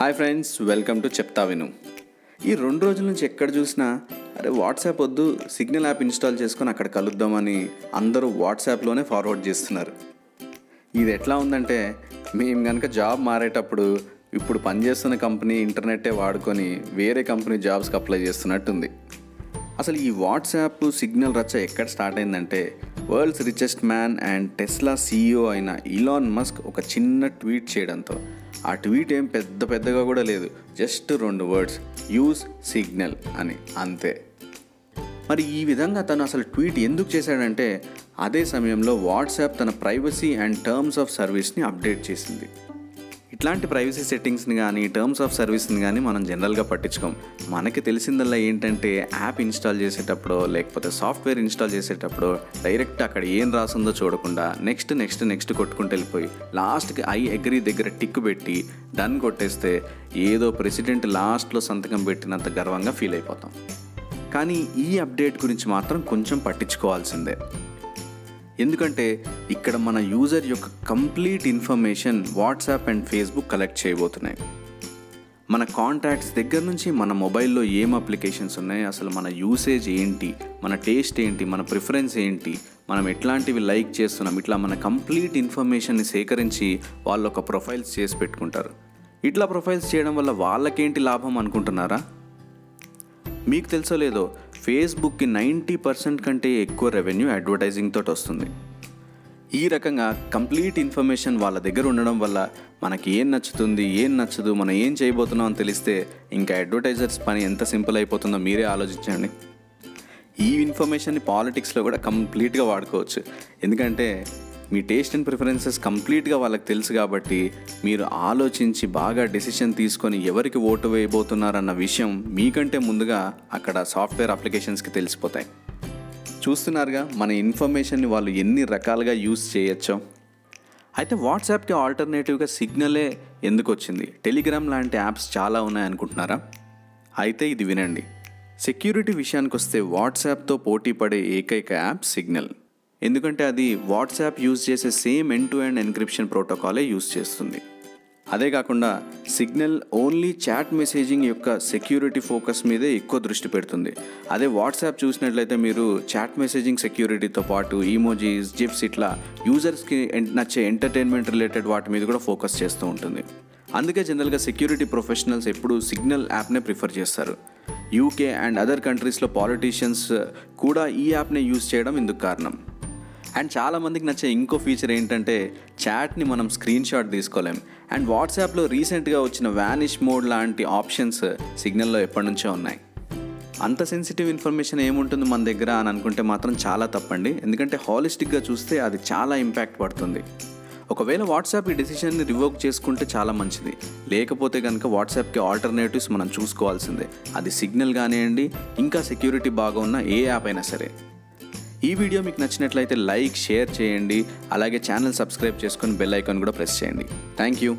Hi friends welcome to చెప్తా విను ఈ రెండు రోజుల నుంచి ఎక్కడ చూసినా అరే వాట్సాప్ వద్దు సిగ్నల్ యాప్ ఇన్స్టాల్ చేసుకొని అక్కడ కలుద్దామని అందరూ వాట్సాప్లోనే ఫార్వర్డ్ చేస్తున్నారు. ఇది ఎట్లా ఉందంటే మేము కనుక జాబ్ మారేటప్పుడు ఇప్పుడు పనిచేస్తున్న కంపెనీ ఇంటర్నెట్టే వాడుకొని వేరే కంపెనీ జాబ్స్కి అప్లై చేస్తున్నట్టుంది. అసలు ఈ వాట్సాప్ సిగ్నల్ రచ్చ ఎక్కడ స్టార్ట్ అయిందంటే world's richest man and Tesla CEO అయిన ఇలాన్ మస్క్ ఒక చిన్న ట్వీట్ చేయడంతో. ఆ ట్వీట్ ఏం పెద్ద పెద్దగా కూడా లేదు. జస్ట్ రెండు వర్డ్స్ యూజ్ సిగ్నల్ అని. అంతే. మరి ఈ విధంగా తను అసలు ట్వీట్ ఎందుకు చేశాడంటే అదే సమయంలో వాట్సాప్ తన ప్రైవసీ అండ్ టర్మ్స్ ఆఫ్ సర్వీస్ని అప్డేట్ చేసింది. ఇట్లాంటి ప్రైవసీ సెట్టింగ్స్ని కానీ టర్మ్స్ ఆఫ్ సర్వీస్ని కానీ మనం జనరల్గా పట్టించుకోం. మనకి తెలిసిందల్లా ఏంటంటే యాప్ ఇన్స్టాల్ చేసేటప్పుడు లేకపోతే సాఫ్ట్వేర్ ఇన్స్టాల్ చేసేటప్పుడు డైరెక్ట్ అక్కడ ఏం రాసిందో చూడకుండా నెక్స్ట్ నెక్స్ట్ నెక్స్ట్ కొట్టుకుంటూ వెళ్ళిపోయి లాస్ట్కి ఐ అగ్రీ దగ్గర టిక్ పెట్టి డన్ కొట్టేస్తే ఏదో ప్రెసిడెంట్ లాస్ట్లో సంతకం పెట్టినంత గర్వంగా ఫీల్ అయిపోతాం. కానీ ఈ అప్డేట్ గురించి మాత్రం కొంచెం పట్టించుకోవాల్సిందే. ఎందుకంటే ఇక్కడ మన యూజర్ యొక్క complete information WhatsApp and Facebook collect చేయబోతున్నాయి. మన కాంటాక్ట్స్ దగ్గర నుంచి మన మొబైల్లో ఏం అప్లికేషన్స్ ఉన్నాయి అసలు మన యూసేజ్ ఏంటి మన టేస్ట్ ఏంటి మన ప్రిఫరెన్స్ ఏంటి మనం ఎట్లాంటివి లైక్ చేస్తున్నాం ఇట్లా మన కంప్లీట్ ఇన్ఫర్మేషన్ని సేకరించి వాళ్ళు ఒక ప్రొఫైల్స్ చేసి పెట్టుకుంటారు. ఇట్లా ప్రొఫైల్స్ చేయడం వల్ల వాళ్ళకేంటి లాభం అనుకుంటున్నారా? మీకు తెలుసో లేదో ఫేస్బుక్కి నైంటీ పర్సెంట్ కంటే ఎక్కువ రెవెన్యూ అడ్వర్టైజింగ్ తోటి వస్తుంది. ఈ రకంగా కంప్లీట్ ఇన్ఫర్మేషన్ వాళ్ళ దగ్గర ఉండడం వల్ల మనకి ఏం నచ్చుతుంది ఏం నచ్చదు మనం ఏం చేయబోతున్నాం అని తెలిస్తే ఇంకా అడ్వర్టైజర్స్ పని ఎంత సింపుల్ అయిపోతుందో మీరే ఆలోచించండి. ఈ ఇన్ఫర్మేషన్ని పాలిటిక్స్లో కూడా కంప్లీట్గా వాడుకోవచ్చు. ఎందుకంటే మీ టేస్ట్ అండ్ ప్రిఫరెన్సెస్ కంప్లీట్గా వాళ్ళకి తెలుసు కాబట్టి మీరు ఆలోచించి బాగా డెసిషన్ తీసుకొని ఎవరికి ఓటు వేయబోతున్నారన్న విషయం మీకంటే ముందుగా అక్కడ సాఫ్ట్వేర్ అప్లికేషన్స్కి తెలిసిపోతాయి. చూస్తున్నారుగా మన ఇన్ఫర్మేషన్ని వాళ్ళు ఎన్ని రకాలుగా యూస్ చేయొచ్చో. అయితే వాట్సాప్కి ఆల్టర్నేటివ్గా సిగ్నలే ఎందుకు వచ్చింది? టెలిగ్రామ్ లాంటి యాప్స్ చాలా ఉన్నాయి అనుకుంటున్నారా? అయితే ఇది వినండి. సెక్యూరిటీ విషయానికి వస్తే వాట్సాప్తో పోటీ పడే ఏకైక యాప్ సిగ్నల్ ఎందుకంటే అది వాట్సాప్ యూజ్ చేసే same end to end encryption ప్రోటోకాలే use చేస్తుంది. అదే కాకుండా సిగ్నల్ ఓన్లీ చాట్ మెసేజింగ్ యొక్క సెక్యూరిటీ ఫోకస్ మీదే ఎక్కువ దృష్టి పెడుతుంది. అదే వాట్సాప్ చూసినట్లయితే మీరు చాట్ మెసేజింగ్ సెక్యూరిటీతో పాటు ఈమోజీస్ జిప్స్ ఇట్లా యూజర్స్కి నచ్చే ఎంటర్టైన్మెంట్ రిలేటెడ్ వాటి మీద కూడా ఫోకస్ చేస్తూ ఉంటుంది. అందుకే జనరల్గా సెక్యూరిటీ ప్రొఫెషనల్స్ ఎప్పుడు సిగ్నల్ యాప్నే ప్రిఫర్ చేస్తారు. యూకే అండ్ అదర్ కంట్రీస్లో పాలిటీషియన్స్ కూడా ఈ యాప్నే యూజ్ చేయడం ఇందుకు కారణం. అండ్ చాలామందికి నచ్చే ఇంకో ఫీచర్ ఏంటంటే చాట్ని మనం స్క్రీన్ షాట్ తీసుకోలేం. అండ్ వాట్సాప్లో రీసెంట్గా వచ్చిన వ్యానిష్ మోడ్ లాంటి ఆప్షన్స్ సిగ్నల్లో ఎప్పటి నుంచో ఉన్నాయి. అంత సెన్సిటివ్ ఇన్ఫర్మేషన్ ఏముంటుంది మన దగ్గర అని అనుకుంటే మాత్రం చాలా తప్పండి. ఎందుకంటే హాలిస్టిక్గా చూస్తే అది చాలా ఇంపాక్ట్ పడుతుంది. ఒకవేళ వాట్సాప్ ఈ డెసిషన్ని రివోక్ చేసుకుంటే చాలా మంచిది. లేకపోతే కనుక వాట్సాప్కి ఆల్టర్నేటివ్స్ మనం చూసుకోవాల్సిందే. అది సిగ్నల్ కానివ్వండి ఇంకా సెక్యూరిటీ బాగా ఉన్న ఏ యాప్ అయినా సరే. ఈ వీడియో మీకు నచ్చినట్లయితే లైక్ షేర్ చేయండి. అలాగే ఛానల్ సబ్స్క్రైబ్ చేసుకొని బెల్ ఐకాన్ కూడా ప్రెస్ చేయండి. Thank you.